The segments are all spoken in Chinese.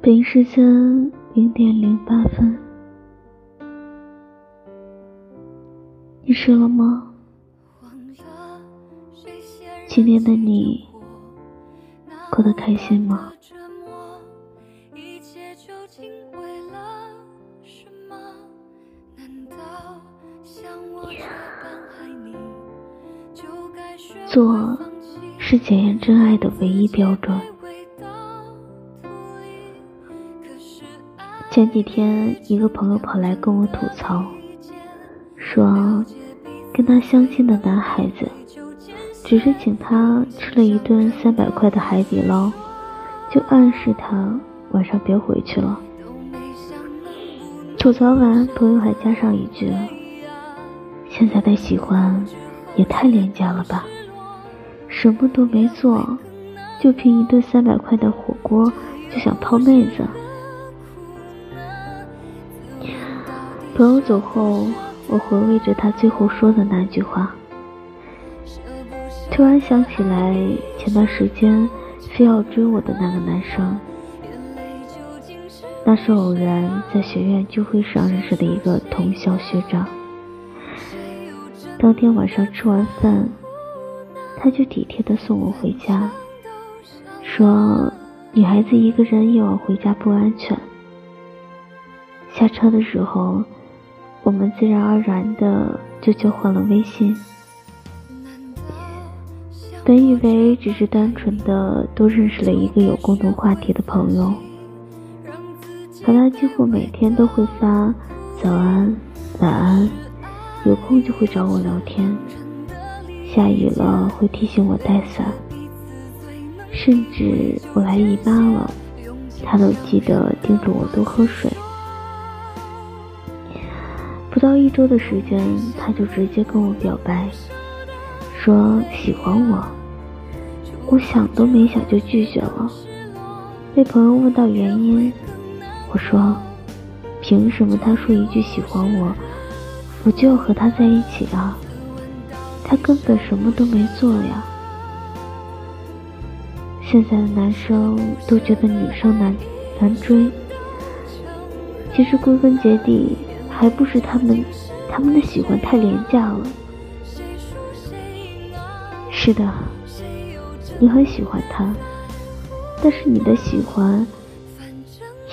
北京时间零点零八分，你睡了吗？今天的你过得开心吗？做是检验真爱的唯一标准。前几天，一个朋友跑来跟我吐槽，说跟他相亲的男孩子，只是请他吃了一顿三百块的海底捞，就暗示他晚上别回去了。吐槽完，朋友还加上一句：“现在的喜欢也太廉价了吧，什么都没做，就凭一顿三百块的火锅就想泡妹子。”朋友走后，我回味着他最后说的那句话，突然想起来前段时间非要追我的那个男生。那是偶然在学院聚会上认识的一个同校学长。当天晚上吃完饭，他就体贴的送我回家，说女孩子一个人夜晚回家不安全。下车的时候。我们自然而然的就交换了微信。本以为只是单纯的多认识了一个有共同话题的朋友，可他几乎每天都会发早安、晚安，有空就会找我聊天，下雨了会提醒我带伞，甚至我来姨妈了，他都记得叮嘱我多喝水。不到一周的时间，他就直接跟我表白，说喜欢我。我想都没想就拒绝了。被朋友问到原因，我说：凭什么他说一句喜欢我，我就要和他在一起啊？他根本什么都没做呀。现在的男生都觉得女生难难追，其实归根结底。还不是他们，他们的喜欢太廉价了。是的，你很喜欢他，但是你的喜欢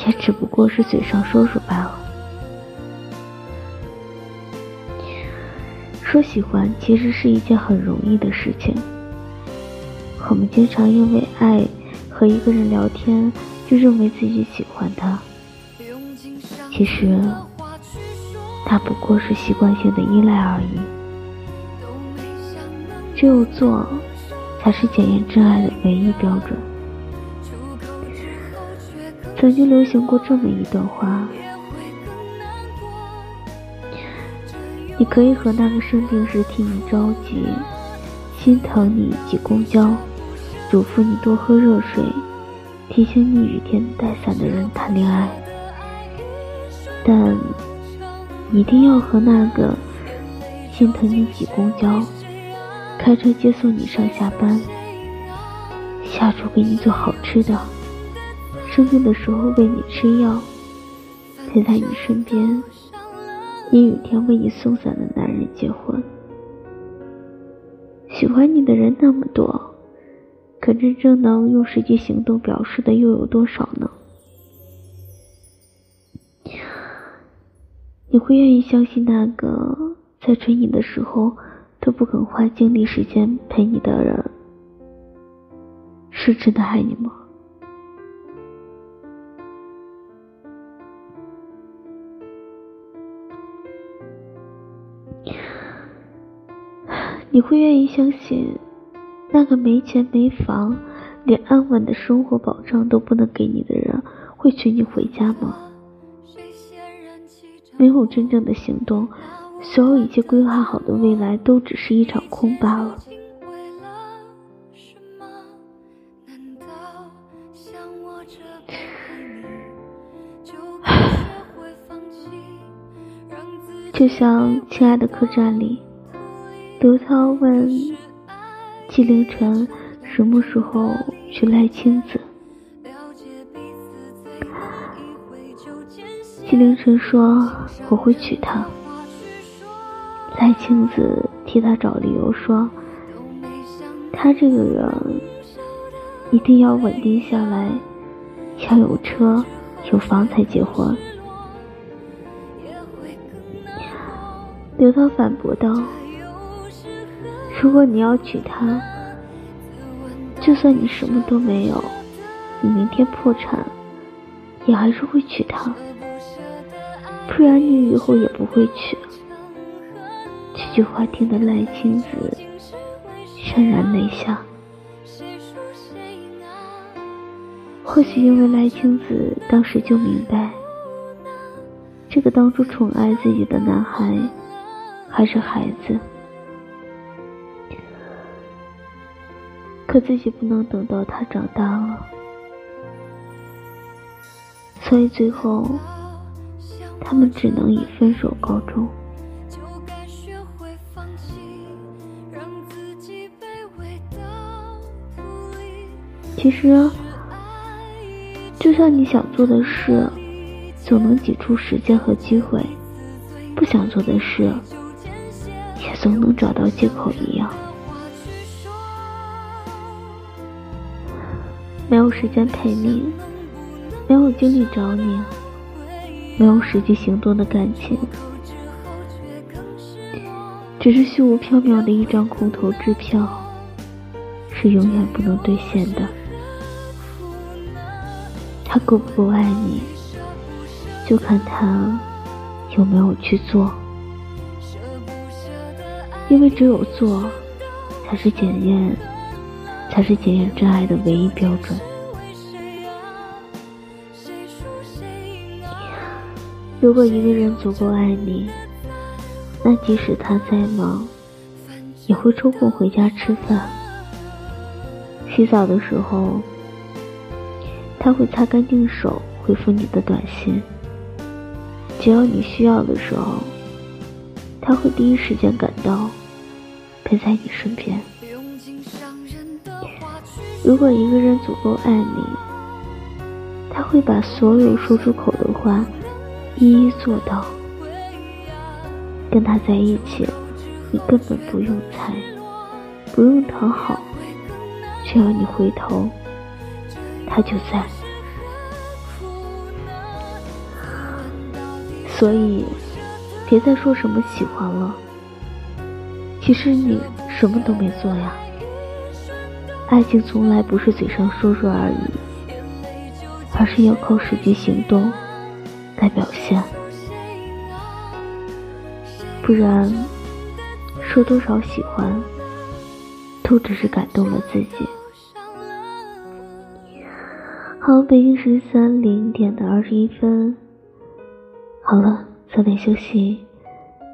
也只不过是嘴上说说罢了。说喜欢其实是一件很容易的事情，我们经常因为爱和一个人聊天，就认为自己喜欢他，其实。他不过是习惯性的依赖而已。只有做，才是检验真爱的唯一标准。曾经流行过这么一段话：你可以和那个生病时替你着急、心疼你挤公交、嘱咐你多喝热水、提醒你雨天带伞的人谈恋爱，但。一定要和那个心疼你挤公交、开车接送你上下班、下厨给你做好吃的、生病的时候喂你吃药、陪在你身边、阴雨天为你送伞的男人结婚。喜欢你的人那么多，可真正能用实际行动表示的又有多少呢？你会愿意相信那个在追你的时候都不肯花精力时间陪你的人是真的爱你吗？你会愿意相信那个没钱没房，连安稳的生活保障都不能给你的人，会娶你回家吗？没有真正的行动，所有已经规划好的未来都只是一场空罢了。就像亲爱的客栈里。刘涛问纪凌尘什么时候娶赖青子。纪凌尘说：“我会娶她。”赖青子替他找理由说：“他这个人一定要稳定下来，要有车有房才结婚。”刘涛反驳道：“如果你要娶她，就算你什么都没有，你明天破产，也还是会娶她。不然你以后也不会娶。”这句话听得赖青子潸然泪下。或许因为赖青子当时就明白，这个当初宠爱自己的男孩。还是孩子，可自己不能等到他长大了，所以最后他们只能以分手告终。其实，就算你想做的事，总能挤出时间和机会；不想做的事。也总能找到借口一样，没有时间陪你，没有精力找你，没有实际行动的感情，只是虚无缥缈的一张空头支票，是永远不能兑现的。他够不够爱你，就看他有没有去做。因为只有做，才是检验，才是检验真爱的唯一标准。如果一个人足够爱你，那即使他再忙，也会抽空回家吃饭。洗澡的时候，他会擦干净手回复你的短信。只要你需要的时候，他会第一时间赶到。陪在你身边。如果一个人足够爱你，他会把所有说出口的话一一做到。跟他在一起，你根本不用猜，不用讨好，只要你回头，他就在。所以，别再说什么喜欢了。其实你什么都没做呀，爱情从来不是嘴上说说而已，而是要靠实际行动来表现，不然说多少喜欢，都只是感动了自己。好，北京时三零点的二十一分，好了，早点休息，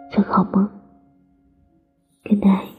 做个好梦。Good night.